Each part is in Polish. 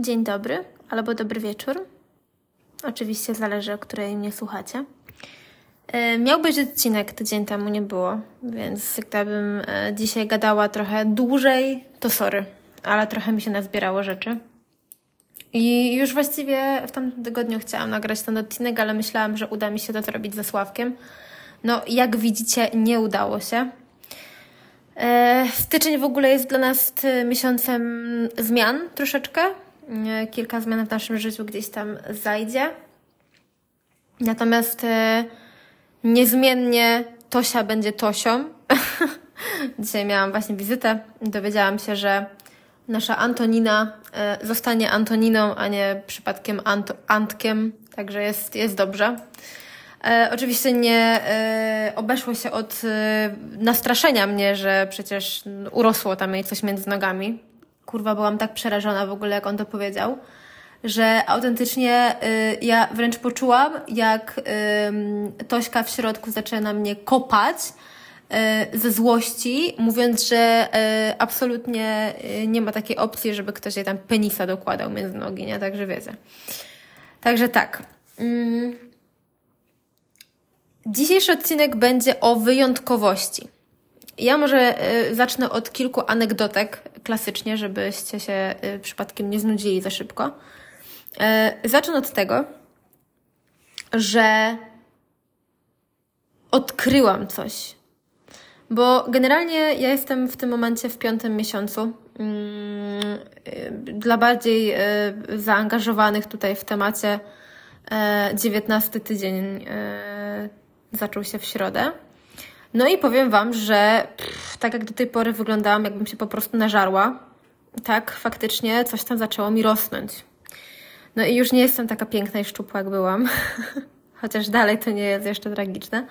Dzień dobry albo dobry wieczór. Oczywiście zależy, o której mnie słuchacie. E, miał być odcinek, tydzień temu nie było, więc gdybym e, dzisiaj gadała trochę dłużej, to sorry, ale trochę mi się nazbierało rzeczy. I już właściwie w tamtym tygodniu chciałam nagrać ten odcinek, ale myślałam, że uda mi się to zrobić ze Sławkiem. No, jak widzicie, nie udało się. E, styczeń w ogóle jest dla nas miesiącem zmian troszeczkę. E, kilka zmian w naszym życiu gdzieś tam zajdzie. Natomiast e, niezmiennie Tosia będzie Tosią. Dzisiaj miałam właśnie wizytę. Dowiedziałam się, że nasza Antonina zostanie Antoniną, a nie przypadkiem Ant Antkiem. Także jest, jest dobrze. E, oczywiście nie e, obeszło się od e, nastraszenia mnie, że przecież urosło tam jej coś między nogami. Kurwa, byłam tak przerażona w ogóle, jak on to powiedział, że autentycznie e, ja wręcz poczułam, jak e, Tośka w środku zaczyna mnie kopać e, ze złości, mówiąc, że absolutnie nie ma takiej opcji, żeby ktoś jej tam penisa dokładał między nogi, nie? Także wiecie. Także tak. Mm. Dzisiejszy odcinek będzie o wyjątkowości. Ja może y, zacznę od kilku anegdotek, klasycznie, żebyście się y, przypadkiem nie znudzili za szybko. Y, zacznę od tego, że odkryłam coś. Bo generalnie ja jestem w tym momencie w piątym miesiącu. Mm, dla bardziej zaangażowanych tutaj w temacie 19 tydzień zaczął się w środę. No i powiem Wam, że pff, tak jak do tej pory wyglądałam, jakbym się po prostu nażarła, tak faktycznie coś tam zaczęło mi rosnąć. No i już nie jestem taka piękna i szczupła, jak byłam. Chociaż dalej to nie jest jeszcze tragiczne.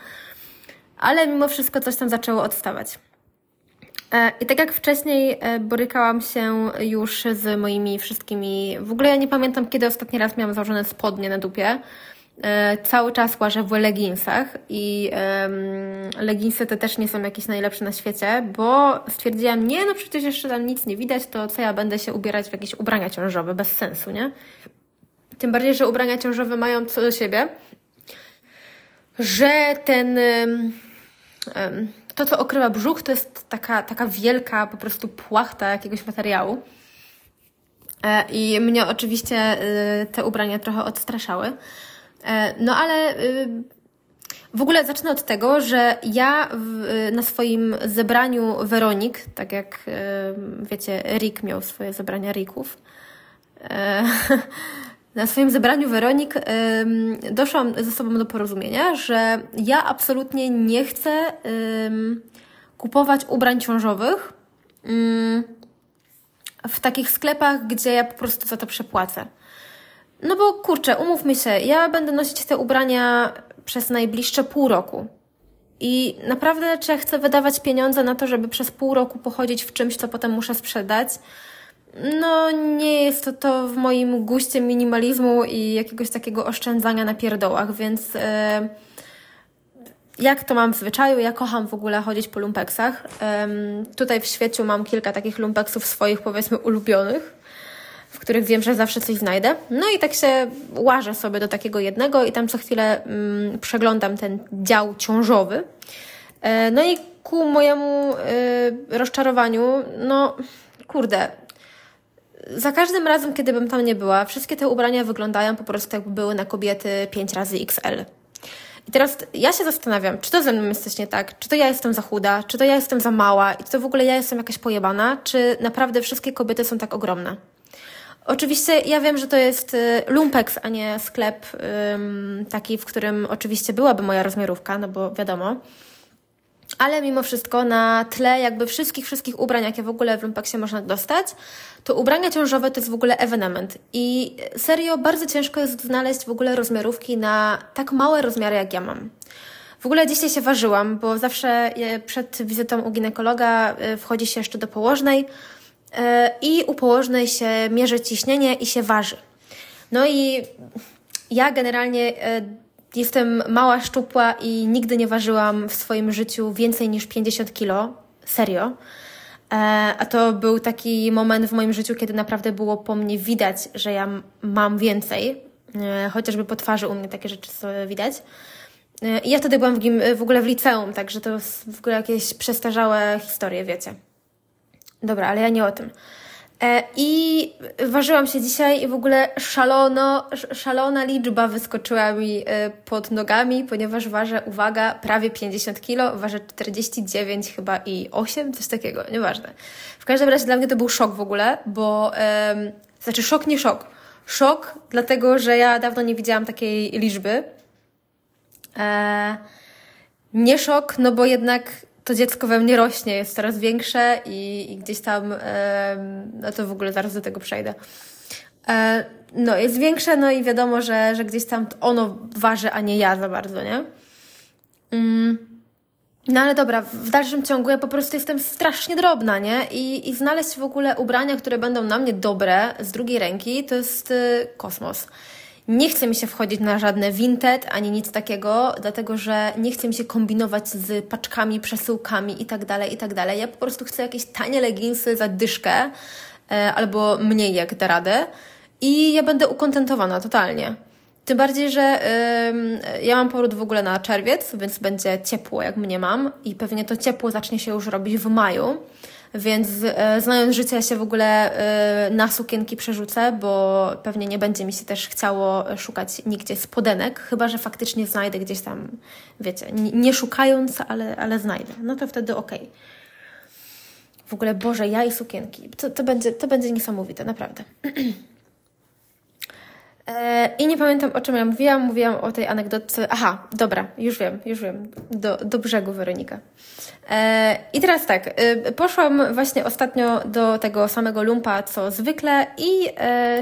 Ale mimo wszystko coś tam zaczęło odstawać. E, I tak jak wcześniej e, borykałam się już z moimi wszystkimi. W ogóle ja nie pamiętam, kiedy ostatni raz miałam założone spodnie na dupie. E, cały czas łażę w leginsach i um, leginsy te też nie są jakieś najlepsze na świecie, bo stwierdziłam, nie no przecież jeszcze tam nic nie widać, to co ja będę się ubierać w jakieś ubrania ciążowe, bez sensu, nie? Tym bardziej, że ubrania ciążowe mają co do siebie, że ten um, to, co okrywa brzuch, to jest taka, taka wielka po prostu płachta jakiegoś materiału. E, I mnie oczywiście y, te ubrania trochę odstraszały. E, no ale y, w ogóle zacznę od tego, że ja w, y, na swoim zebraniu Weronik, tak jak y, wiecie, Rick miał swoje zebrania Rików, e, na swoim zebraniu Weronik doszłam ze sobą do porozumienia, że ja absolutnie nie chcę kupować ubrań ciążowych w takich sklepach, gdzie ja po prostu za to przepłacę. No bo kurczę, umówmy się, ja będę nosić te ubrania przez najbliższe pół roku. I naprawdę, czy ja chcę wydawać pieniądze na to, żeby przez pół roku pochodzić w czymś, co potem muszę sprzedać? No, nie jest to, to w moim guście minimalizmu i jakiegoś takiego oszczędzania na pierdołach, więc yy, jak to mam w zwyczaju? Ja kocham w ogóle chodzić po lumpeksach. Tutaj w świecie mam kilka takich lumpeksów swoich, powiedzmy, ulubionych w których wiem, że zawsze coś znajdę. No i tak się łażę sobie do takiego jednego i tam co chwilę mm, przeglądam ten dział ciążowy. E, no i ku mojemu e, rozczarowaniu, no kurde, za każdym razem, kiedy bym tam nie była, wszystkie te ubrania wyglądają po prostu jakby były na kobiety 5 razy XL. I teraz ja się zastanawiam, czy to ze mną jest coś nie tak, czy to ja jestem za chuda, czy to ja jestem za mała i czy to w ogóle ja jestem jakaś pojebana, czy naprawdę wszystkie kobiety są tak ogromne. Oczywiście ja wiem, że to jest y, lumpex, a nie sklep taki, w którym oczywiście byłaby moja rozmiarówka, no bo wiadomo. Ale mimo wszystko na tle jakby wszystkich, wszystkich ubrań, jakie w ogóle w lumpeksie można dostać, to ubrania ciążowe to jest w ogóle ewenement. I serio bardzo ciężko jest znaleźć w ogóle rozmiarówki na tak małe rozmiary, jak ja mam. W ogóle dzisiaj się ważyłam, bo zawsze przed wizytą u ginekologa y, wchodzi się jeszcze do położnej, E, i u położnej się mierzy ciśnienie i się waży. No i ja generalnie e, jestem mała, szczupła i nigdy nie ważyłam w swoim życiu więcej niż 50 kilo. Serio. a to był taki moment w moim życiu, kiedy naprawdę było po mnie widać, że ja mam więcej, chociażby po twarzy u mnie takie rzeczy widać. I ja wtedy byłam w, w ogóle w liceum, także to w ogóle jakieś przestarzałe historie, wiecie. Dobra, ale ja nie o tym. E, I ważyłam się dzisiaj i w ogóle szalono, szalona liczba wyskoczyła mi e, pod nogami, ponieważ ważę, uwaga, prawie 50 kilo, ważę 49 chyba i 8, coś takiego, nieważne. W każdym razie dla mnie to był szok w ogóle, bo, um, znaczy szok, nie szok. Szok, dlatego że ja dawno nie widziałam takiej liczby. E, nie szok, no bo jednak to dziecko we mnie rośnie, jest coraz większe i, i gdzieś tam, no to w ogóle zaraz do tego przejdę. E, no, jest większe, no i wiadomo, że, że gdzieś tam ono waży, a nie ja za bardzo, nie? Mm. No ale dobra, w dalszym ciągu ja po prostu jestem strasznie drobna, nie? I, I znaleźć w ogóle ubrania, które będą na mnie dobre z drugiej ręki, to jest y, kosmos. Nie chce mi się wchodzić na żadne Vinted ani nic takiego, dlatego że nie chce mi się kombinować z paczkami, przesyłkami itd., tak itd. Tak ja po prostu chcę jakieś tanie leginsy za dyszkę e, albo mniej jak da radę i ja będę ukontentowana totalnie. Tym bardziej, że yy, ja mam poród w ogóle na czerwiec, więc będzie ciepło, jak mnie mam, i pewnie to ciepło zacznie się już robić w maju. Więc e, znając życie, ja się w ogóle e, na sukienki przerzucę, bo pewnie nie będzie mi się też chciało szukać nigdzie spodenek, chyba że faktycznie znajdę gdzieś tam, wiecie, nie szukając, ale, ale znajdę. No to wtedy okej. Okay. W ogóle, Boże, ja i sukienki. To, to, będzie, to będzie niesamowite, naprawdę. E, I nie pamiętam, o czym ja mówiłam. Mówiłam o tej anegdotce. Aha, dobra, już wiem, już wiem. Do, do brzegu, Weronika. E, I teraz tak, e, poszłam właśnie ostatnio do tego samego lumpa, co zwykle i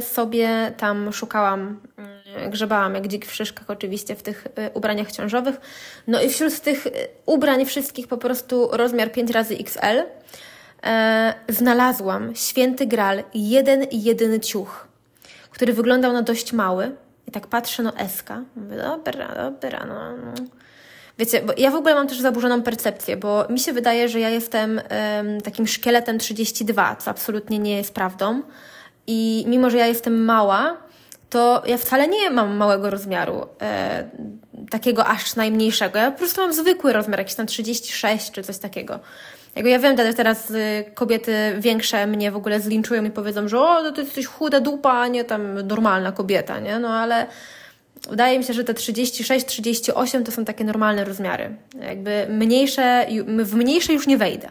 sobie tam szukałam, mm, grzebałam jak dzik w szyszkach oczywiście w tych ubraniach ciążowych. No i wśród tych ubrań wszystkich po prostu rozmiar 5 razy XL znalazłam święty gral, jeden jedyny ciuch który wyglądał na dość mały. I tak patrzę, no Eska. Mówię, dobra, dobra, no, no. Wiecie, bo ja w ogóle mam też zaburzoną percepcję, bo mi się wydaje, że ja jestem um, takim szkieletem 32, co absolutnie nie jest prawdą. I mimo, że ja jestem mała, to ja wcale nie mam małego rozmiaru, e, takiego aż najmniejszego. Ja po prostu mam zwykły rozmiar, jakiś tam 36 czy coś takiego. Jakby ja wiem, że teraz y, kobiety większe mnie w ogóle zlinczują i powiedzą, że o, to ty jesteś chuda dupa, a nie tam normalna kobieta, nie? No ale wydaje mi się, że te 36, 38 to są takie normalne rozmiary. Jakby mniejsze, w mniejsze już nie wejdę.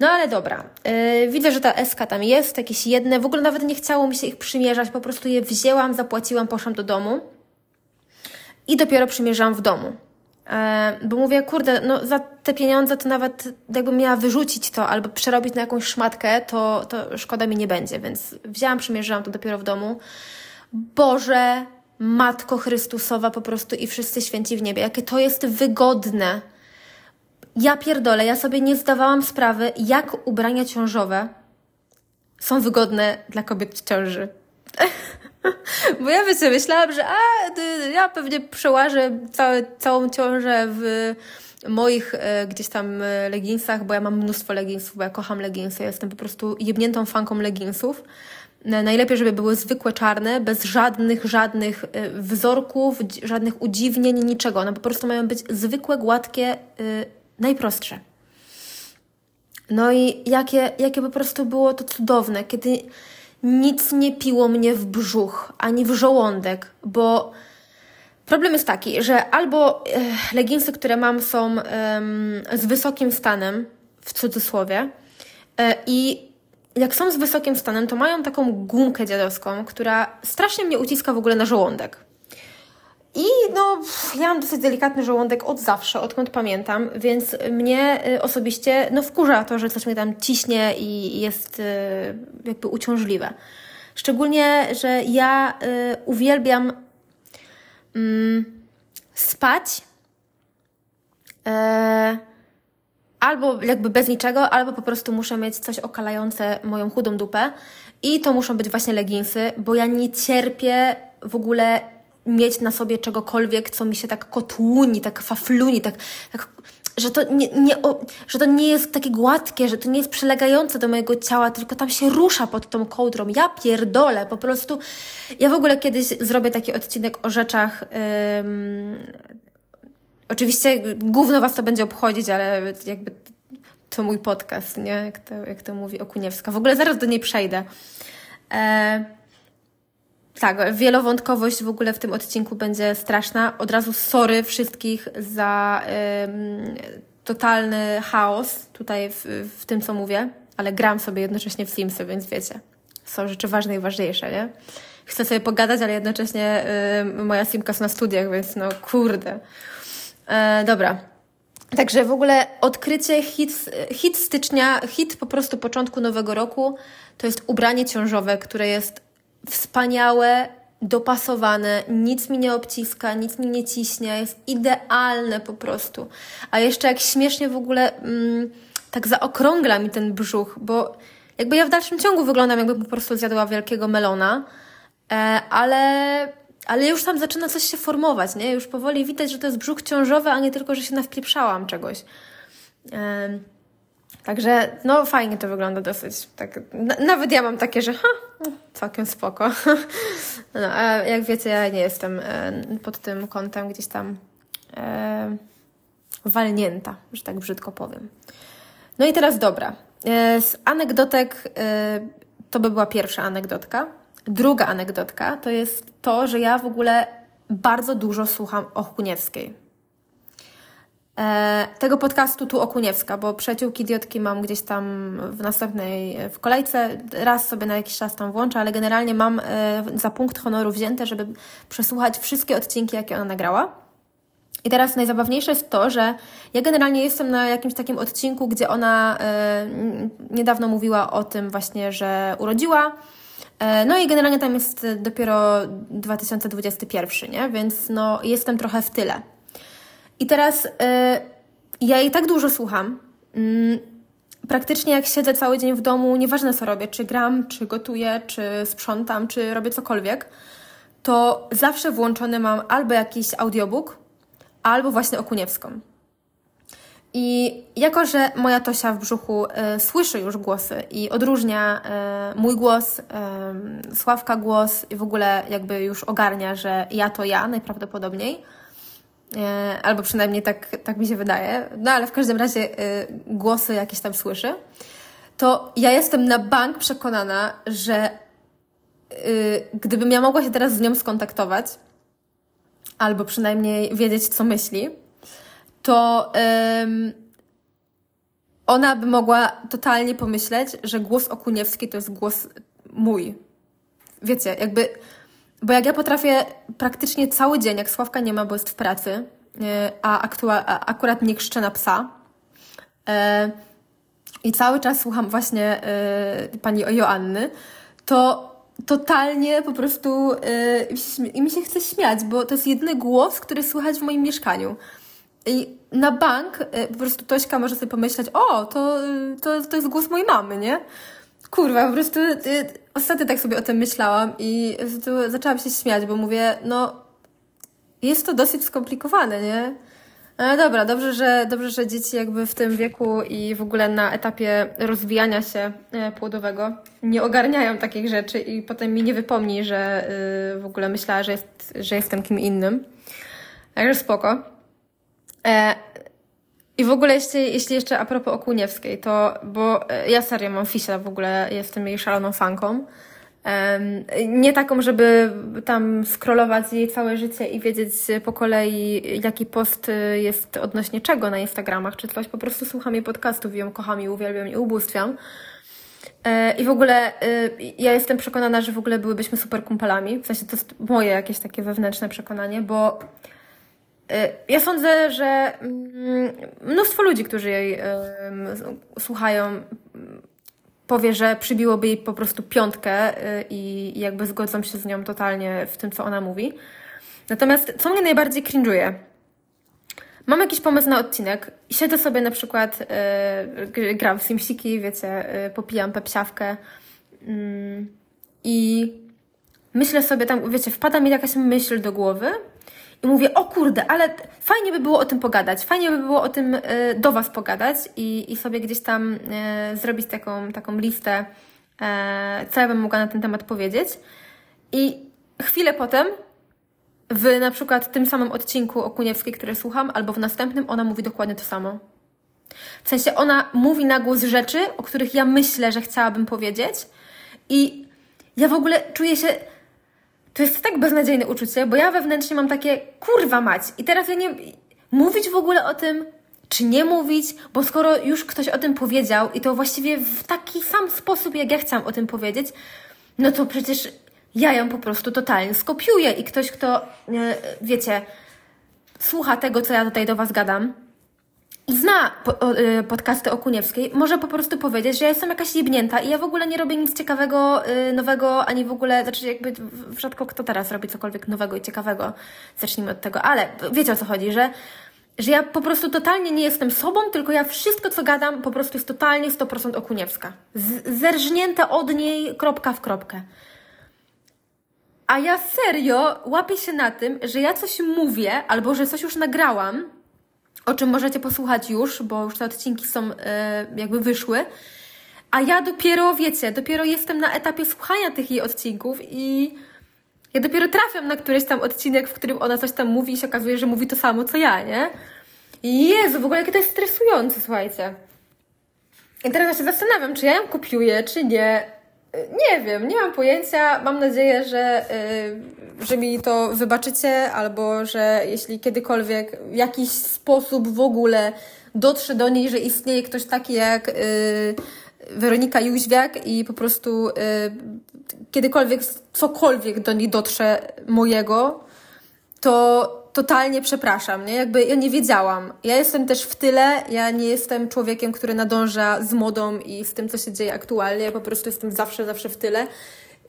No ale dobra, yy, widzę, że ta SK tam jest, jakieś jedne, w ogóle nawet nie chciało mi się ich przymierzać, po prostu je wzięłam, zapłaciłam, poszłam do domu i dopiero przymierzałam w domu. E, bo mówię, kurde, no za te pieniądze to nawet jakbym miała wyrzucić to albo przerobić na jakąś szmatkę, to, to szkoda mi nie będzie, więc wzięłam, przymierzyłam to dopiero w domu. Boże, Matko Chrystusowa po prostu i wszyscy święci w niebie, jakie to jest wygodne. Ja pierdolę, ja sobie nie zdawałam sprawy, jak ubrania ciążowe są wygodne dla kobiet w ciąży. Bo ja sobie myślałam, że a, ja pewnie przełażę całe, całą ciążę w moich e, gdzieś tam e, leginsach, bo ja mam mnóstwo leginsów, bo ja kocham leginsy. Jestem po prostu jebniętą fanką leginsów. Najlepiej, żeby były zwykłe czarne, bez żadnych, żadnych e, wzorków, żadnych udziwnień, niczego. One po prostu mają być zwykłe, gładkie, najprostsze. No i jakie, jakie po prostu było to cudowne, kiedy nic nie piło mnie w brzuch ani w żołądek, bo problem jest taki, że albo e, leginsy, które mam, są z wysokim stanem, w cudzysłowie, e, i jak są z wysokim stanem, to mają taką gumkę dziadowską, która strasznie mnie uciska w ogóle na żołądek. I no, ja mam dosyć delikatny żołądek od zawsze, odkąd pamiętam, więc mnie y, osobiście no, wkurza to, że coś mnie tam ciśnie i jest y, jakby uciążliwe. Szczególnie, że ja y, uwielbiam mm, spać albo jakby bez niczego, albo po prostu muszę mieć coś okalające moją chudą dupę i to muszą być właśnie leginsy, bo ja nie cierpię w ogóle mieć na sobie czegokolwiek, co mi się tak kotłuni, tak fafluni, tak, tak że to nie, nie, że to nie jest takie gładkie, że to nie jest przylegające do mojego ciała, tylko tam się rusza pod tą kołdrą. Ja pierdolę, po prostu. Ja w ogóle kiedyś zrobię taki odcinek o rzeczach. Ym... Oczywiście gówno was to będzie obchodzić, ale jakby to mój podcast, nie? Jak to, jak to mówi Okuniewska. W ogóle zaraz do niej przejdę. E... Tak, wielowątkowość w ogóle w tym odcinku będzie straszna. Od razu sorry wszystkich za ym, totalny chaos tutaj w, w tym, co mówię, ale gram sobie jednocześnie w Simsy, więc wiecie, są rzeczy ważne i ważniejsze, nie? Chcę sobie pogadać, ale jednocześnie moja Simka jest na studiach, więc no kurde. E, dobra. Także w ogóle odkrycie hit, hit stycznia, hit po prostu początku nowego roku to jest ubranie ciążowe, które jest wspaniałe, dopasowane, nic mi nie obciska, nic mi nie ciśnie, jest idealne po prostu. A jeszcze jak śmiesznie w ogóle mm, tak zaokrągla mi ten brzuch, bo jakby ja w dalszym ciągu wyglądam, jakby po prostu zjadła wielkiego melona, e, ale, ale już tam zaczyna coś się formować, nie? Już powoli widać, że to jest brzuch ciążowy, a nie tylko, że się nawpieprzałam czegoś. E, Także no fajnie to wygląda dosyć. Tak, nawet ja mam takie, że ha, całkiem spoko. No, a jak wiecie, ja nie jestem e, pod tym kątem gdzieś tam e, walnięta, że tak brzydko powiem. No i teraz dobra. E, z anegdotek e, to by była pierwsza anegdotka. Druga anegdotka to jest to, że ja w ogóle bardzo dużo słucham Ochuniewskiej. E, tego podcastu tu Okuniewska, bo przyjaciółki idiotki mam gdzieś tam w następnej, w kolejce, raz sobie na jakiś czas tam włączę, ale generalnie mam e, za punkt honoru wzięte, żeby przesłuchać wszystkie odcinki, jakie ona nagrała. I teraz najzabawniejsze jest to, że ja generalnie jestem na jakimś takim odcinku, gdzie ona e, niedawno mówiła o tym właśnie, że urodziła. No i generalnie tam jest dopiero 2021, nie? Więc no jestem trochę w tyle. I teraz y, ja jej tak dużo słucham. Mm, praktycznie jak siedzę cały dzień w domu, nieważne co robię, czy gram, czy gotuję, czy sprzątam, czy robię cokolwiek, to zawsze włączony mam albo jakiś audiobook, albo właśnie Okuniewską. I jako, że moja Tosia w brzuchu y, słyszy już głosy i odróżnia y, mój głos, y, Sławka głos i w ogóle jakby już ogarnia, że ja to ja najprawdopodobniej, albo przynajmniej tak, tak mi się wydaje, no ale w każdym razie e, głosy jakieś tam słyszy, to ja jestem na bank przekonana, że e, gdybym ja mogła się teraz z nią skontaktować, albo przynajmniej wiedzieć, co myśli, to ona by mogła totalnie pomyśleć, że głos Okuniewski to jest głos mój. Wiecie, jakby bo jak ja potrafię praktycznie cały dzień, jak Sławka nie ma, bo jest w pracy, e, a, aktua, a akurat nie krzczę na psa, e, i cały czas słucham właśnie e, pani Joanny, to totalnie po prostu i mi się chce śmiać, bo to jest jedyny głos, który słychać w moim mieszkaniu. I na bank po prostu Tośka może sobie pomyśleć, o, to, to, to jest głos mojej mamy, nie? Kurwa, po prostu y, ostatnio tak sobie o tym myślałam i zaczęłam się śmiać, bo mówię, no jest to dosyć skomplikowane, nie? Ale dobra, dobrze że, dobrze, że dzieci jakby w tym wieku i w ogóle na etapie rozwijania się e, płodowego nie ogarniają takich rzeczy i potem mi nie wypomni, że y, w ogóle myślała, że, jest, że jestem kim innym. Także spoko. E, i w ogóle, jeśli, jeśli jeszcze a propos Okuniewskiej, to, bo e, ja serio mam fisia w ogóle, jestem jej szaloną fanką. Nie taką, żeby tam scrollować jej całe życie i wiedzieć po kolei, jaki post jest odnośnie czego na Instagramach czy coś. Po prostu słucham jej podcastów i ją kocham i uwielbiam i ubóstwiam. E, I w ogóle e, ja jestem przekonana, że w ogóle byłybyśmy super kumpelami. W sensie to jest moje jakieś takie wewnętrzne przekonanie, bo ja sądzę, że mm, mnóstwo ludzi, którzy jej słuchają, powie, że przybiłoby jej po prostu piątkę y, i jakby zgodzą się z nią totalnie w tym, co ona mówi. Natomiast co mnie najbardziej cringe'uje? Mam jakiś pomysł na odcinek i siedzę sobie na przykład, gram w Simsiki, wiecie, popijam pepsiawkę yy, i myślę sobie tam, wiecie, wpada mi jakaś myśl do głowy i mówię, o kurde, ale fajnie by było o tym pogadać, fajnie by było o tym y, do Was pogadać i, i sobie gdzieś tam y, zrobić taką, taką listę, co ja bym mogła na ten temat powiedzieć. I chwilę potem w na przykład tym samym odcinku o Kuniewskiej, który słucham, albo w następnym, ona mówi dokładnie to samo. W sensie ona mówi na głos rzeczy, o których ja myślę, że chciałabym powiedzieć, i ja w ogóle czuję się. To jest tak beznadziejne uczucie, bo ja wewnętrznie mam takie kurwa mać. I teraz ja nie. Mówić w ogóle o tym, czy nie mówić, bo skoro już ktoś o tym powiedział i to właściwie w taki sam sposób, jak ja chciałam o tym powiedzieć, no to przecież ja ją po prostu totalnie skopiuję i ktoś, kto, e, wiecie, słucha tego, co ja tutaj do Was gadam zna e, podcasty o Kuniewskiej, może po prostu powiedzieć, że ja jestem jakaś jebnięta i ja w ogóle nie robię nic ciekawego, e, nowego, ani w ogóle, znaczy jakby rzadko kto teraz robi cokolwiek nowego i ciekawego. Zacznijmy od tego, ale wiecie o co chodzi, że że ja po prostu totalnie nie jestem sobą, tylko ja wszystko, co gadam, po prostu jest totalnie 100% okuniewska. Z, zerżnięte od niej kropka w kropkę. A ja serio łapię się na tym, że ja coś mówię, albo że coś już nagrałam, o czym możecie posłuchać już, bo już te odcinki są e, jakby wyszły. A ja dopiero, wiecie, dopiero jestem na etapie słuchania tych jej odcinków i ja dopiero trafiam na któryś tam odcinek, w którym ona coś tam mówi i się okazuje, że mówi to samo, co ja, nie? Jezu, w ogóle jakie to jest stresujące, słuchajcie. I teraz ja się zastanawiam, czy ja ją kopiuję, czy nie. Nie wiem, nie mam pojęcia. Mam nadzieję, że, yy, że mi to wybaczycie, albo że jeśli kiedykolwiek w jakiś sposób w ogóle dotrze do niej, że istnieje ktoś taki jak yy, Weronika Jóźwiak i po prostu yy, kiedykolwiek cokolwiek do niej dotrze mojego, to totalnie przepraszam, nie? Jakby ja nie wiedziałam. Ja jestem też w tyle, ja nie jestem człowiekiem, który nadąża z modą i z tym, co się dzieje aktualnie. Ja po prostu jestem zawsze, zawsze w tyle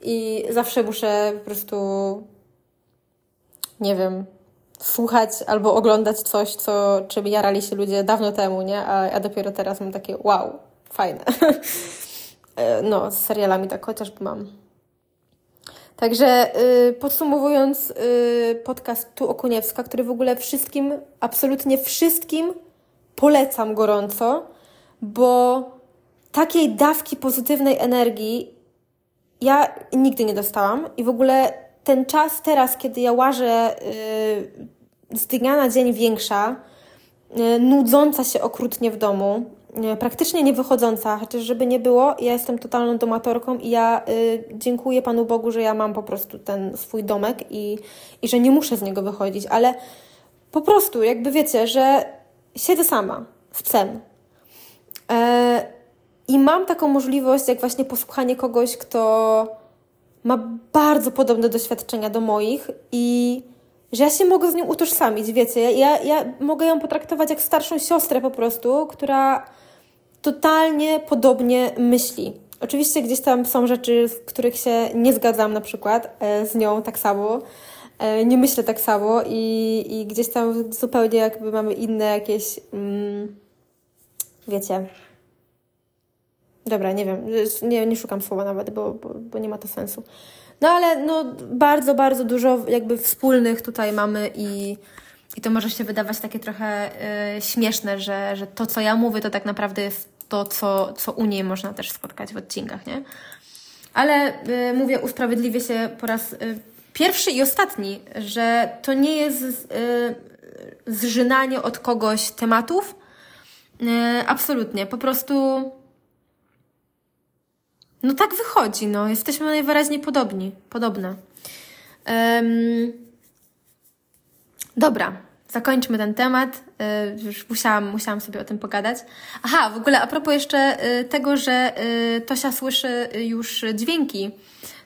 i zawsze muszę po prostu, nie wiem, słuchać albo oglądać coś, co, czym jarali się ludzie dawno temu, nie? A ja dopiero teraz mam takie wow, fajne. E, no, z serialami tak chociażby mam. Także yy, podsumowując yy, podcast Tu Okuniewska, który w ogóle wszystkim, absolutnie wszystkim polecam gorąco, bo takiej dawki pozytywnej energii ja nigdy nie dostałam i w ogóle ten czas teraz, kiedy ja łażę yy, z dnia na dzień większa, yy, nudząca się okrutnie w domu, praktycznie nie wychodząca, chociaż żeby nie było, ja jestem totalną domatorką i ja y, dziękuję Panu Bogu, że ja mam po prostu ten swój domek i, i że nie muszę z niego wychodzić, ale po prostu jakby wiecie, że siedzę sama w cen. E, I mam taką możliwość, jak właśnie posłuchanie kogoś, kto ma bardzo podobne doświadczenia do moich i że ja się mogę z nią utożsamić, wiecie. Ja, ja mogę ją potraktować jak starszą siostrę po prostu, która totalnie podobnie myśli. Oczywiście gdzieś tam są rzeczy, w których się nie zgadzam na przykład e, z nią tak samo. E, nie myślę tak samo i, i gdzieś tam zupełnie jakby mamy inne jakieś, mm, wiecie, Dobra, nie wiem, nie, nie szukam słowa nawet, bo, bo, bo, nie ma to sensu. No ale no, bardzo, bardzo dużo jakby wspólnych tutaj mamy i, i to może się wydawać takie trochę y, śmieszne, że, że to, co ja mówię, to tak naprawdę jest to, co, co u niej można też spotkać w odcinkach, nie? Ale y, mówię, usprawiedliwię się po raz y, pierwszy i ostatni, że to nie jest y, zżynanie od kogoś tematów. Y, absolutnie. Po prostu. No tak wychodzi, no. Jesteśmy najwyraźniej podobni, podobne. Um, dobra, zakończmy ten temat. Y, już musiałam, musiałam sobie o tym pogadać. Aha, w ogóle a propos jeszcze y, tego, że y, Tosia słyszy już dźwięki,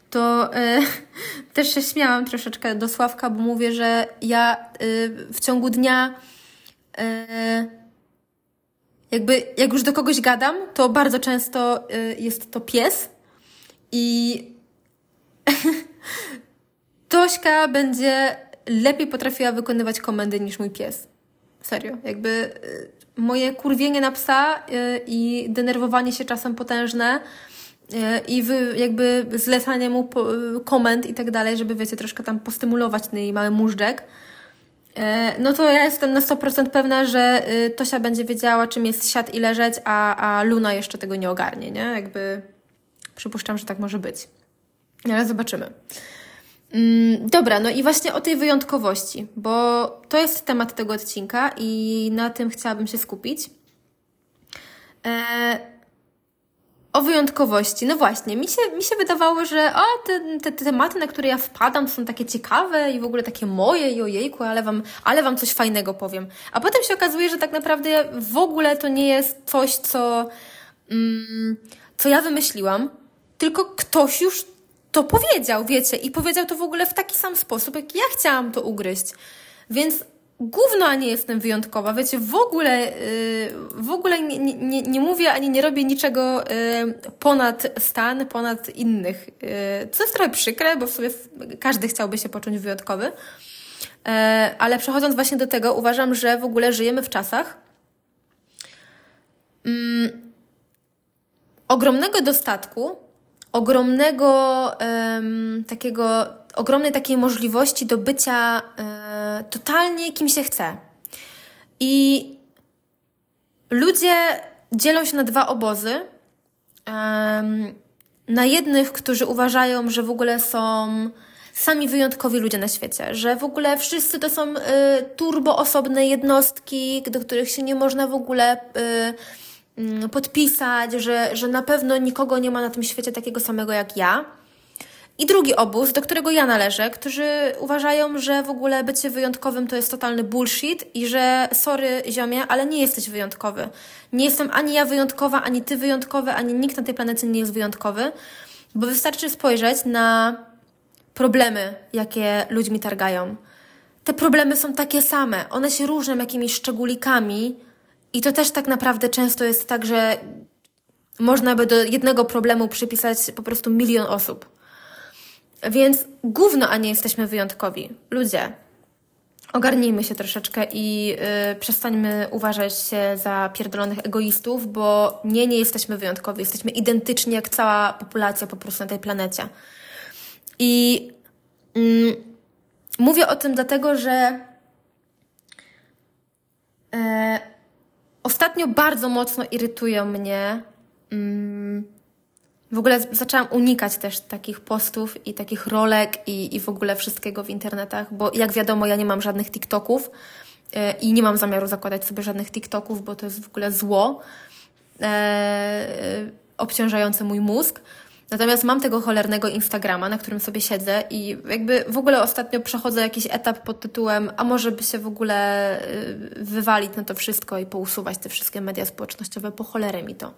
to też się śmiałam troszeczkę do Sławka, bo mówię, że ja w ciągu dnia jakby jak już do kogoś gadam, to bardzo często jest to pies i Tośka będzie lepiej potrafiła wykonywać komendy niż mój pies. Serio. Jakby y, moje kurwienie na psa y, i denerwowanie się czasem potężne y, i wy, jakby zlecanie mu komend i tak dalej, żeby wiecie, troszkę tam postymulować ten mały móżdżek, no to ja jestem na 100% pewna, że Tosia będzie wiedziała, czym jest siad i leżeć, a, a Luna jeszcze tego nie ogarnie, nie? Jakby przypuszczam, że tak może być. Ale zobaczymy. Mm, dobra, no i właśnie o tej wyjątkowości, bo to jest temat tego odcinka i na tym chciałabym się skupić. E, o wyjątkowości. No właśnie, mi się, mi się wydawało, że o, te, te, te, tematy, na które ja wpadam, są takie ciekawe i w ogóle takie moje i ojejku, ale wam, ale wam coś fajnego powiem. A potem się okazuje, że tak naprawdę w ogóle to nie jest coś, co, mm, co ja wymyśliłam, tylko ktoś już to powiedział, wiecie, i powiedział to w ogóle w taki sam sposób, jak ja chciałam to ugryźć. Więc gówno, a nie jestem wyjątkowa. Wiecie, w ogóle, yy, w ogóle nie, nie, nie mówię ani nie robię niczego yy, ponad stan, ponad innych. Yy, co jest trochę przykre, bo w sobie każdy chciałby się poczuć wyjątkowy. Yy, ale przechodząc właśnie do tego, uważam, że w ogóle żyjemy w czasach yy, ogromnego dostatku, ogromnego yy, takiego ogromnej takiej możliwości do bycia e, totalnie kim się chce. I ludzie dzielą się na dwa obozy. na jednych, którzy uważają, że w ogóle są sami wyjątkowi ludzie na świecie, że w ogóle wszyscy to są y, turbo osobne jednostki, do których się nie można w ogóle y, podpisać, że, że na pewno nikogo nie ma na tym świecie takiego samego jak ja. I drugi obóz, do którego ja należę, którzy uważają, że w ogóle bycie wyjątkowym to jest totalny bullshit i że sorry ziomie, ale nie jesteś wyjątkowy. Nie jestem ani ja wyjątkowa, ani ty wyjątkowy, ani nikt na tej planecie nie jest wyjątkowy, bo wystarczy spojrzeć na problemy, jakie ludźmi targają. Te problemy są takie same, one się różnią jakimiś szczególikami i to też tak naprawdę często jest tak, że można by do jednego problemu przypisać po prostu milion osób. Więc gówno, a nie jesteśmy wyjątkowi. Ludzie, ogarnijmy się troszeczkę i yy, przestańmy uważać się za pierdolonych egoistów, bo nie, nie jesteśmy wyjątkowi. Jesteśmy identyczni jak cała populacja po prostu na tej planecie. I yy, mówię o tym dlatego, że yy, ostatnio bardzo mocno irytują mnie mm, w ogóle zaczęłam unikać też takich postów i takich rolek i, i w ogóle wszystkiego w internetach, bo jak wiadomo, ja nie mam żadnych TikToków yy, i nie mam zamiaru zakładać sobie żadnych TikToków, bo to jest w ogóle zło yy, obciążające mój mózg. Natomiast mam tego cholernego Instagrama, na którym sobie siedzę i jakby w ogóle ostatnio przechodzę jakiś etap pod tytułem, a może by się w ogóle wywalić na to wszystko i pousuwać te wszystkie media społecznościowe, po cholerę mi to.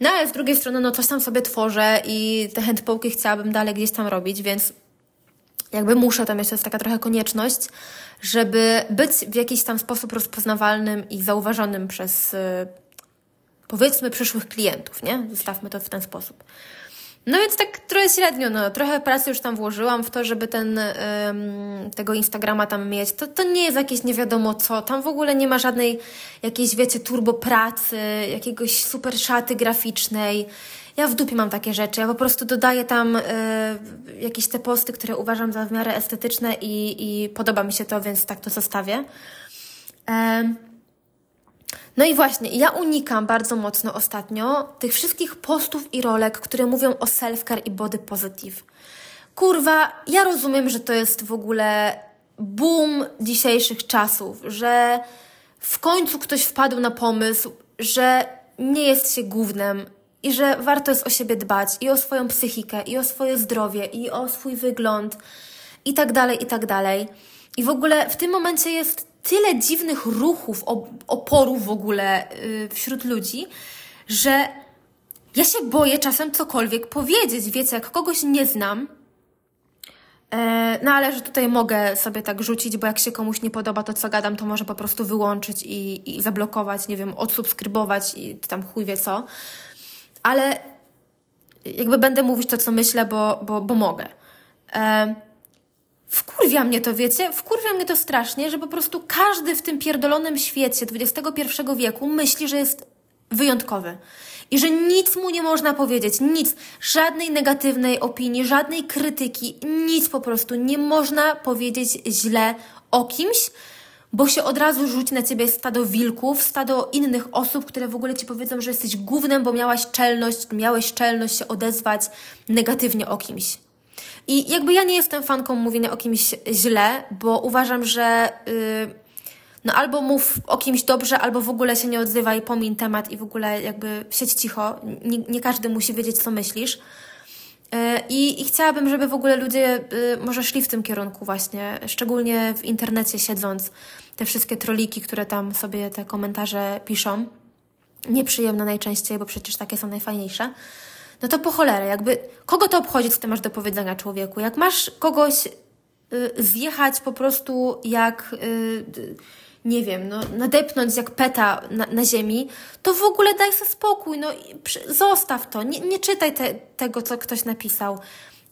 No ale z drugiej strony, no coś tam sobie tworzę i te handpołki chciałabym dalej gdzieś tam robić, więc jakby muszę, tam jeszcze jest taka trochę konieczność, żeby być w jakiś tam sposób rozpoznawalnym i zauważonym przez y, powiedzmy przyszłych klientów, nie? Zostawmy to w ten sposób. No więc tak trochę średnio, no, trochę pracy już tam włożyłam w to, żeby ten, ym, tego Instagrama tam mieć. To, to nie jest jakieś nie wiadomo co, tam w ogóle nie ma żadnej jakiejś, wiecie, turbo pracy, jakiegoś super szaty graficznej. Ja w dupie mam takie rzeczy, ja po prostu dodaję tam y, jakieś te posty, które uważam za w miarę estetyczne i, i podoba mi się to, więc tak to zostawię. No i właśnie, ja unikam bardzo mocno ostatnio tych wszystkich postów i rolek, które mówią o self-care i body positive. Kurwa, ja rozumiem, że to jest w ogóle boom dzisiejszych czasów, że w końcu ktoś wpadł na pomysł, że nie jest się głównym i że warto jest o siebie dbać i o swoją psychikę, i o swoje zdrowie, i o swój wygląd, i tak dalej, i tak dalej. I w ogóle w tym momencie jest tyle dziwnych ruchów, oporów w ogóle yy, wśród ludzi, że ja się boję czasem cokolwiek powiedzieć. Wiecie, jak kogoś nie znam, e, no ale że tutaj mogę sobie tak rzucić, bo jak się komuś nie podoba to, co gadam, to może po prostu wyłączyć i, i zablokować, nie wiem, odsubskrybować i tam chuj wie co. Ale jakby będę mówić to, co myślę, bo, bo, bo mogę. E, Wkurwia mnie to, wiecie? Wkurwia mnie to strasznie, że po prostu każdy w tym pierdolonym świecie XXI wieku myśli, że jest wyjątkowy. I że nic mu nie można powiedzieć, nic, żadnej negatywnej opinii, żadnej krytyki, nic po prostu nie można powiedzieć źle o kimś, bo się od razu rzuci na ciebie stado wilków, stado innych osób, które w ogóle ci powiedzą, że jesteś głównym, bo miałaś czelność, miałeś czelność się odezwać negatywnie o kimś. I jakby ja nie jestem fanką mówienia o kimś źle, bo uważam, że yy, no albo mów o kimś dobrze, albo w ogóle się nie odzywaj, pomiń temat i w ogóle jakby siedź cicho. Nie, nie każdy musi wiedzieć, co myślisz. I, I chciałabym, żeby w ogóle ludzie y, może szli w tym kierunku właśnie, szczególnie w internecie siedząc, te wszystkie troliki, które tam sobie te komentarze piszą, nieprzyjemne najczęściej, bo przecież takie są najfajniejsze, no to po cholerę, jakby kogo to obchodzi, co ty masz do powiedzenia człowieku? Jak masz kogoś y, zjechać po prostu jak... Y, nie wiem, no, nadepnąć jak peta na, na ziemi, to w ogóle daj sobie spokój, no zostaw to, nie, nie czytaj te, tego, co ktoś napisał.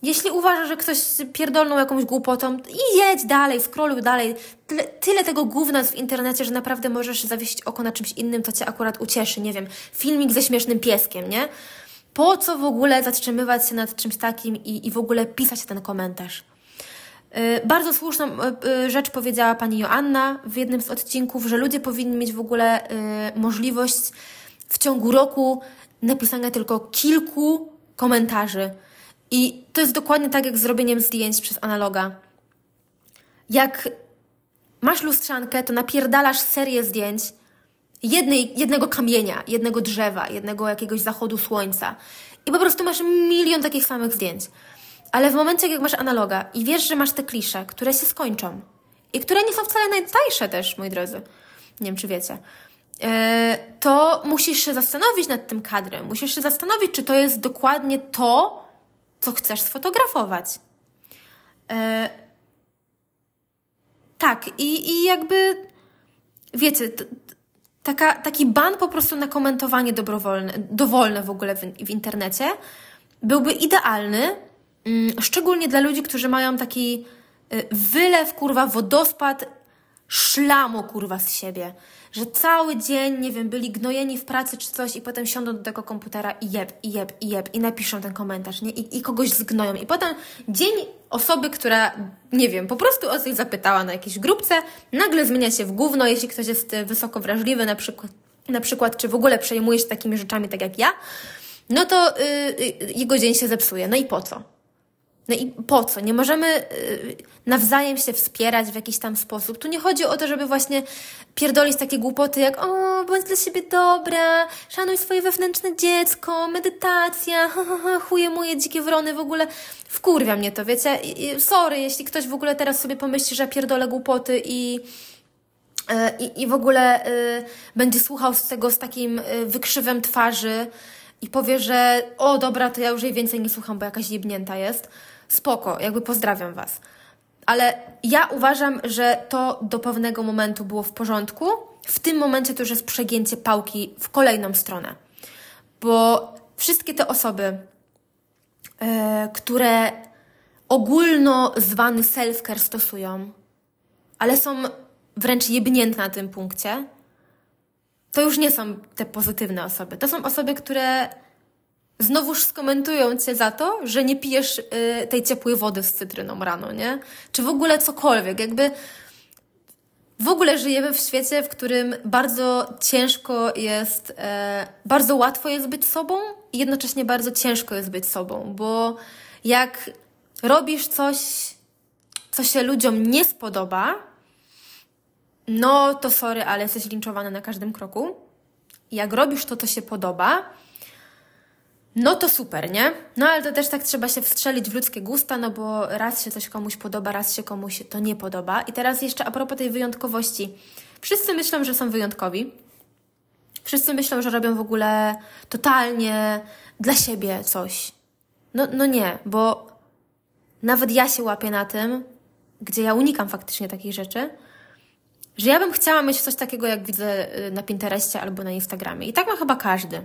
Jeśli uważasz, że ktoś pierdolną jakąś głupotą, i jedź dalej, scrolluj dalej. Tyle, tyle tego gówna w internecie, że naprawdę możesz zawiesić oko na czymś innym, co cię akurat ucieszy. Nie wiem, filmik ze śmiesznym pieskiem, nie? Po co w ogóle zatrzymywać się nad czymś takim i, i w ogóle pisać ten komentarz? Y, bardzo słuszną y, y, rzecz powiedziała pani Joanna w jednym z odcinków, że ludzie powinni mieć w ogóle możliwość w ciągu roku napisania tylko kilku komentarzy. I to jest dokładnie tak jak z robieniem zdjęć przez analoga. Jak masz lustrzankę, to napierdalasz serię zdjęć jednej, jednego kamienia, jednego drzewa, jednego jakiegoś zachodu słońca. I po prostu masz milion takich samych zdjęć. Ale w momencie, jak masz analoga i wiesz, że masz te klisze, które się skończą i które nie są wcale najtańsze też, moi drodzy, nie wiem, czy wiecie, e, to musisz się zastanowić nad tym kadrem. Musisz się zastanowić, czy to jest dokładnie to, co chcesz sfotografować. E, tak, i, i jakby, wiecie, taka, taki ban po prostu na komentowanie dobrowolne, dowolne w ogóle w, w internecie byłby idealny, Mm, szczególnie dla ludzi, którzy mają taki y, wylew, kurwa, wodospad szlamu, kurwa, z siebie. Że cały dzień, nie wiem, byli gnojeni w pracy czy coś i potem siądą do tego komputera i jeb, i jeb, i jeb i napiszą ten komentarz, nie? I, i kogoś zgnoją. I potem dzień osoby, która, nie wiem, po prostu o coś zapytała na jakiejś grupce, nagle zmienia się w gówno, jeśli ktoś jest wysoko wrażliwy, na przykład, na przykład czy w ogóle przejmuje się takimi rzeczami, tak jak ja, no to yy, yy, jego dzień się zepsuje. No i po co? No i po co? Nie możemy y, nawzajem się wspierać w jakiś tam sposób. Tu nie chodzi o to, żeby właśnie pierdolić takie głupoty jak o, bądź dla siebie dobra, szanuj swoje wewnętrzne dziecko, medytacja, chuje moje dzikie wrony, w ogóle wkurwia mnie to, wiecie? sorry, jeśli ktoś w ogóle teraz sobie pomyśli, że pierdolę głupoty i e, i, i w ogóle y, będzie słuchał z tego z takim y, wykrzywem twarzy i powie, że o dobra, to ja już jej więcej nie słucham, bo jakaś jebnięta jest spoko, jakby pozdrawiam Was. Ale ja uważam, że to do pewnego momentu było w porządku. W tym momencie to już jest przegięcie pałki w kolejną stronę. Bo wszystkie te osoby, e, które ogólno zwany self-care stosują, ale są wręcz jebnięte na tym punkcie, to już nie są te pozytywne osoby. To są osoby, które znowuż skomentują cię za to, że nie pijesz y, tej ciepłej wody z cytryną rano, nie? Czy w ogóle cokolwiek, jakby w ogóle żyjemy w świecie, w którym bardzo ciężko jest, e, bardzo łatwo jest być sobą i jednocześnie bardzo ciężko jest być sobą, bo jak robisz coś, co się ludziom nie spodoba, no to sorry, ale jesteś linczowany na każdym kroku. Jak robisz to, co się podoba, no to super, nie? No ale to też tak trzeba się wstrzelić w ludzkie gusta, no bo raz się coś komuś podoba, raz się komuś to nie podoba. I teraz jeszcze a propos tej wyjątkowości. Wszyscy myślą, że są wyjątkowi. Wszyscy myślą, że robią w ogóle totalnie dla siebie coś. No, no nie, bo nawet ja się łapię na tym, gdzie ja unikam faktycznie takich rzeczy, że ja bym chciała mieć coś takiego, jak widzę y, na Pinterestie albo na Instagramie. I tak ma chyba każdy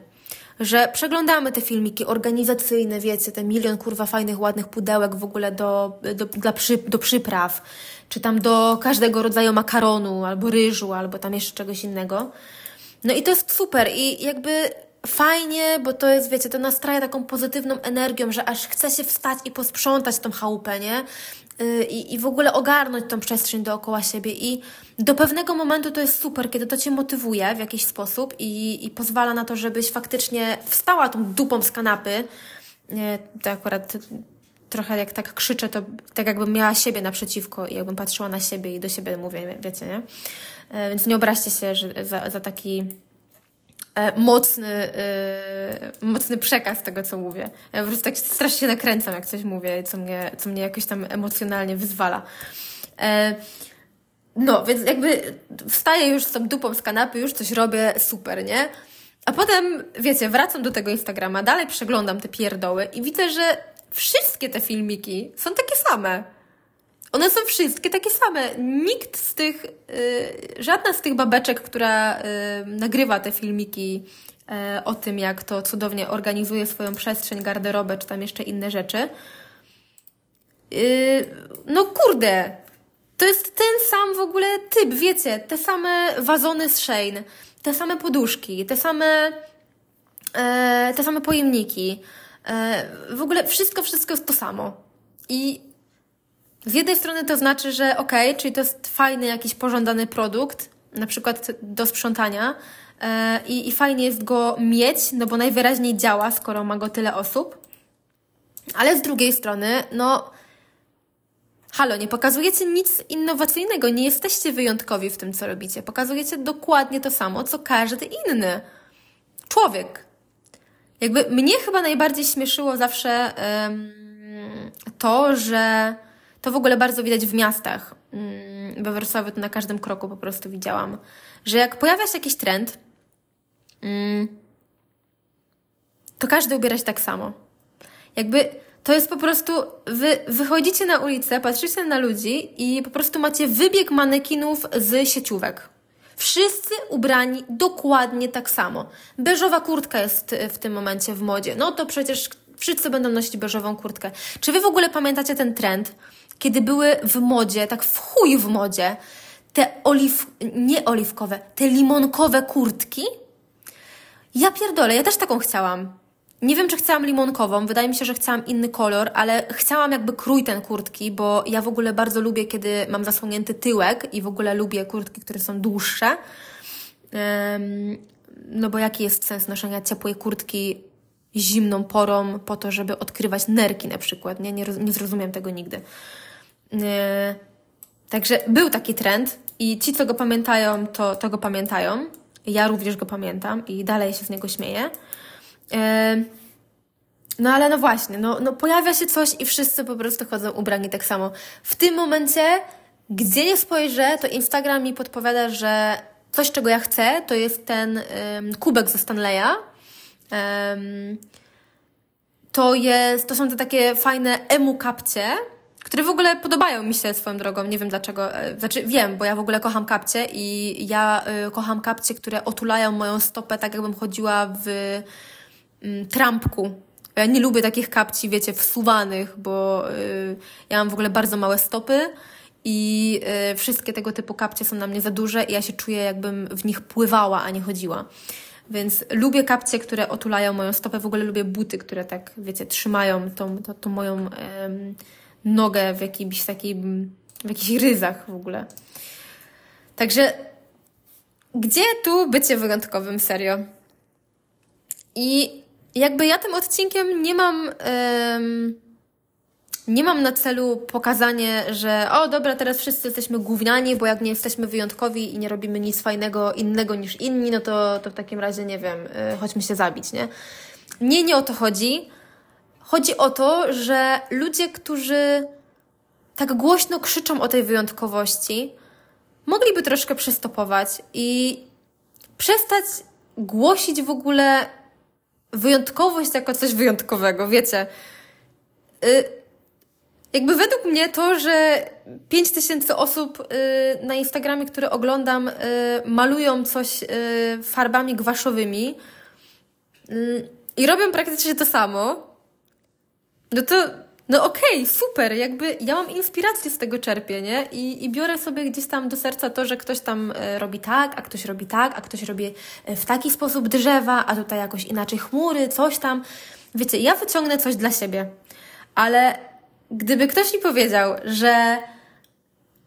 że przeglądamy te filmiki organizacyjne, wiecie, te milion kurwa fajnych, ładnych pudełek w ogóle do, do, dla przy, do przypraw, czy tam do każdego rodzaju makaronu, albo ryżu, albo tam jeszcze czegoś innego. No i to jest super i jakby fajnie, bo to jest, wiecie, to nastraja taką pozytywną energią, że aż chce się wstać i posprzątać tą chałupę, nie? Y, I, I w ogóle ogarnąć tą przestrzeń dookoła siebie. I do pewnego momentu to jest super, kiedy to cię motywuje w jakiś sposób i, i pozwala na to, żebyś faktycznie wstała tą dupą z kanapy. Nie, to akurat trochę jak tak krzyczę, to tak jakbym miała siebie naprzeciwko i jakbym patrzyła na siebie i do siebie mówię, wiecie, nie? E, więc nie obraźcie się że za, za taki mocny, e, mocny przekaz tego, co mówię. Ja po prostu tak strasznie nakręcam, jak coś mówię, co mnie, co mnie jakoś tam emocjonalnie wyzwala. No, więc jakby wstaję już z tą dupą z kanapy, już coś robię, super, nie? A potem, wiecie, wracam do tego Instagrama, dalej przeglądam te pierdoły i widzę, że wszystkie te filmiki są takie same. One są wszystkie takie same. Nikt z tych, y, żadna z tych babeczek, która y, nagrywa te filmiki y, o tym, jak to cudownie organizuje swoją przestrzeń, garderobę, czy tam jeszcze inne rzeczy. No kurde, to jest ten sam w ogóle typ, wiecie, te same wazony z Shane, te same poduszki, te same, te same pojemniki. W ogóle wszystko, wszystko jest to samo. I z jednej strony to znaczy, że okay, czyli to jest fajny jakiś pożądany produkt, na przykład do sprzątania e, i, fajnie jest go mieć, no bo najwyraźniej działa, skoro ma go tyle osób. Ale z drugiej strony, no halo, nie pokazujecie nic innowacyjnego, nie jesteście wyjątkowi w tym, co robicie. Pokazujecie dokładnie to samo, co każdy inny człowiek. Jakby mnie chyba najbardziej śmieszyło zawsze to, że to w ogóle bardzo widać w miastach. We Wrocławiu to na każdym kroku po prostu widziałam, że jak pojawia się jakiś trend, um, to każdy ubiera się tak samo. Jakby to jest po prostu, wy wychodzicie na ulicę, patrzycie na ludzi i po prostu macie wybieg manekinów z sieciówek. Wszyscy ubrani dokładnie tak samo. Beżowa kurtka jest w tym momencie w modzie. No to przecież wszyscy będą nosić beżową kurtkę. Czy wy w ogóle pamiętacie ten trend, kiedy były w modzie, tak w chuj w modzie, te oliw, nie oliwkowe, te limonkowe kurtki? Ja pierdolę, ja też taką chciałam. Nie wiem, czy chciałam limonkową, wydaje mi się, że chciałam inny kolor, ale chciałam jakby krój ten kurtki, bo ja w ogóle bardzo lubię, kiedy mam zasłonięty tyłek i w ogóle lubię kurtki, które są dłuższe. Um, no bo jaki jest sens noszenia ciepłej kurtki zimną porą po to, żeby odkrywać nerki na przykład, nie? Nie, nie zrozumiem tego nigdy. E, także był taki trend i ci, co go pamiętają, to, to go pamiętają. Ja również go pamiętam i dalej się z niego śmieję. No ale no właśnie, no, no pojawia się coś i wszyscy po prostu chodzą ubrani tak samo. W tym momencie, gdzie nie spojrzę, to Instagram mi podpowiada, że coś, czego ja chcę, to jest ten um, kubek ze Stanleya. Um, to jest, to są te takie fajne emu kapcie, które w ogóle podobają mi się swoją drogą, nie wiem dlaczego, e, znaczy wiem, bo ja w ogóle kocham kapcie i ja y, kocham kapcie, które otulają moją stopę tak jakbym chodziła w Mm, trampku. Ja nie lubię takich kapci, wiecie, wsuwanych, bo y, ja mam w ogóle bardzo małe stopy i wszystkie tego typu kapcie są na mnie za duże i ja się czuję, jakbym w nich pływała, a nie chodziła. Więc lubię kapcie, które otulają moją stopę. W ogóle lubię buty, które tak, wiecie, trzymają tą, tą, tą moją nogę w jakimś takim, w jakichś ryzach w ogóle. Także gdzie tu bycie wyjątkowym, serio? I jakby ja tym odcinkiem nie mam. Um, nie mam na celu pokazanie, że o dobra, teraz wszyscy jesteśmy gówniani, bo jak nie jesteśmy wyjątkowi i nie robimy nic fajnego innego niż inni, no to, to w takim razie nie wiem, yy, chodźmy się zabić, nie? Nie, nie o to chodzi. Chodzi o to, że ludzie, którzy tak głośno krzyczą o tej wyjątkowości, mogliby troszkę przystopować i przestać głosić w ogóle wyjątkowość jako coś wyjątkowego, wiecie. Y, jakby według mnie to, że 5 tysięcy osób y, na Instagramie, które oglądam, y, malują coś farbami gwaszowymi i robią praktycznie to samo, no to no okej, okay, super, jakby ja mam inspirację z tego czerpię, nie? I, I biorę sobie gdzieś tam do serca to, że ktoś tam e, robi tak, a ktoś robi tak, a ktoś robi e, w taki sposób drzewa, a tutaj jakoś inaczej chmury, coś tam. Wiecie, ja wyciągnę coś dla siebie, ale gdyby ktoś mi powiedział, że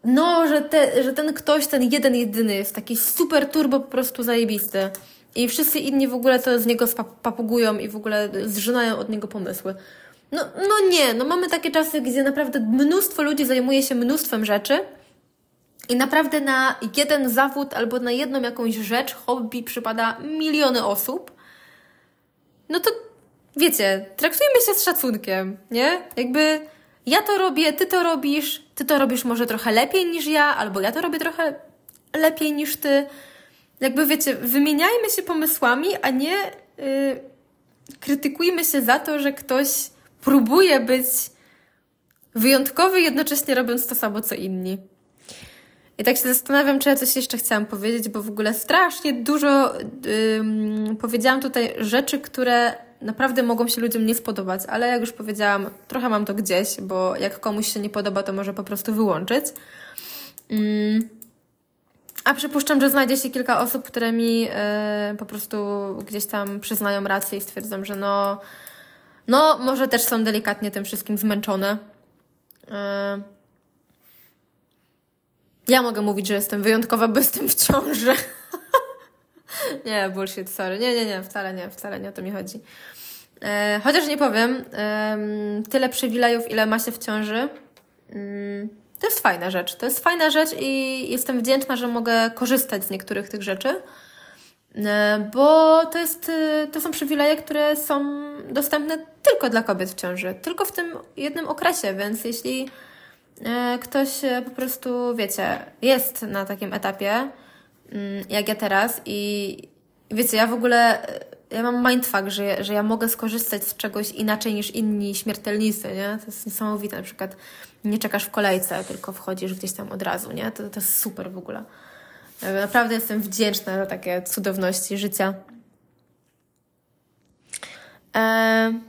no, że, te, że ten ktoś, ten jeden jedyny jest taki super turbo po prostu zajebisty i wszyscy inni w ogóle to z niego papugują i w ogóle zrzynają od niego pomysły. No, no nie, no mamy takie czasy, gdzie naprawdę mnóstwo ludzi zajmuje się mnóstwem rzeczy i naprawdę na jeden zawód albo na jedną jakąś rzecz, hobby przypada miliony osób. No to wiecie, traktujmy się z szacunkiem, nie? Jakby ja to robię, ty to robisz, ty to robisz może trochę lepiej niż ja, albo ja to robię trochę lepiej niż ty. Jakby wiecie, wymieniajmy się pomysłami, a nie yy, krytykujmy się za to, że ktoś próbuje być wyjątkowy, jednocześnie robiąc to samo co inni. I tak się zastanawiam, czy ja coś jeszcze chciałam powiedzieć, bo w ogóle strasznie dużo powiedziałam tutaj rzeczy, które naprawdę mogą się ludziom nie spodobać, ale jak już powiedziałam, trochę mam to gdzieś, bo jak komuś się nie podoba, to może po prostu wyłączyć. A przypuszczam, że znajdzie się kilka osób, które mi yy, po prostu gdzieś tam przyznają rację i stwierdzą, że no, no może też są delikatnie tym wszystkim zmęczone. Yy. Ja mogę mówić, że jestem wyjątkowa, bo jestem w ciąży. nie, bullshit, sorry. Nie, nie, nie, wcale nie, wcale nie o to mi chodzi. E, chociaż nie powiem, e, tyle przywilejów, ile ma się w ciąży, mm, to jest fajna rzecz. To jest fajna rzecz i jestem wdzięczna, że mogę korzystać z niektórych tych rzeczy, e, bo to, jest, e, to są przywileje, które są dostępne tylko dla kobiet w ciąży, tylko w tym jednym okresie, więc jeśli e, ktoś e, po prostu, wiecie, jest na takim etapie, mm, jak ja teraz i wiecie, ja w ogóle ja mam mindfuck, że, że ja mogę skorzystać z czegoś inaczej niż inni śmiertelnicy, nie? To jest niesamowite. Na przykład nie czekasz w kolejce, tylko wchodzisz gdzieś tam od razu, nie? To, to jest super w ogóle. Naprawdę jestem wdzięczna za takie cudowności życia. Eee...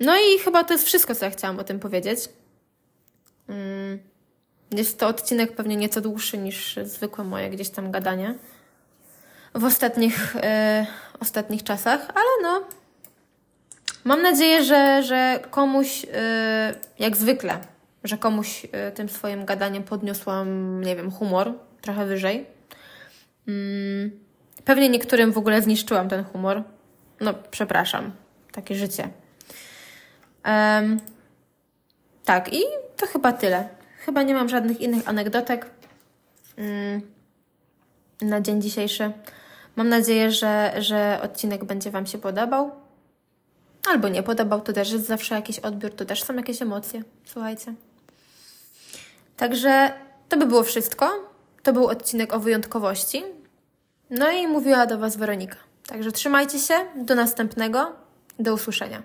No i chyba to jest wszystko, co ja chciałam o tym powiedzieć. Mm. Jest to odcinek pewnie nieco dłuższy niż zwykłe moje gdzieś tam gadanie w ostatnich, e, ostatnich czasach, ale no. Mam nadzieję, że, że komuś, e, jak zwykle, że komuś e, tym swoim gadaniem podniosłam, nie wiem, humor trochę wyżej. Mm, pewnie niektórym w ogóle zniszczyłam ten humor. No, przepraszam. Takie życie. Um, tak, i to chyba tyle. Chyba nie mam żadnych innych anegdotek um, na dzień dzisiejszy. Mam nadzieję, że, że odcinek będzie Wam się podobał. Albo nie podobał, to też jest zawsze jakiś odbiór, to też są jakieś emocje. Słuchajcie. Także to by było wszystko. To był odcinek o wyjątkowości. No i mówiła do Was Weronika. Także trzymajcie się. Do następnego. Do usłyszenia.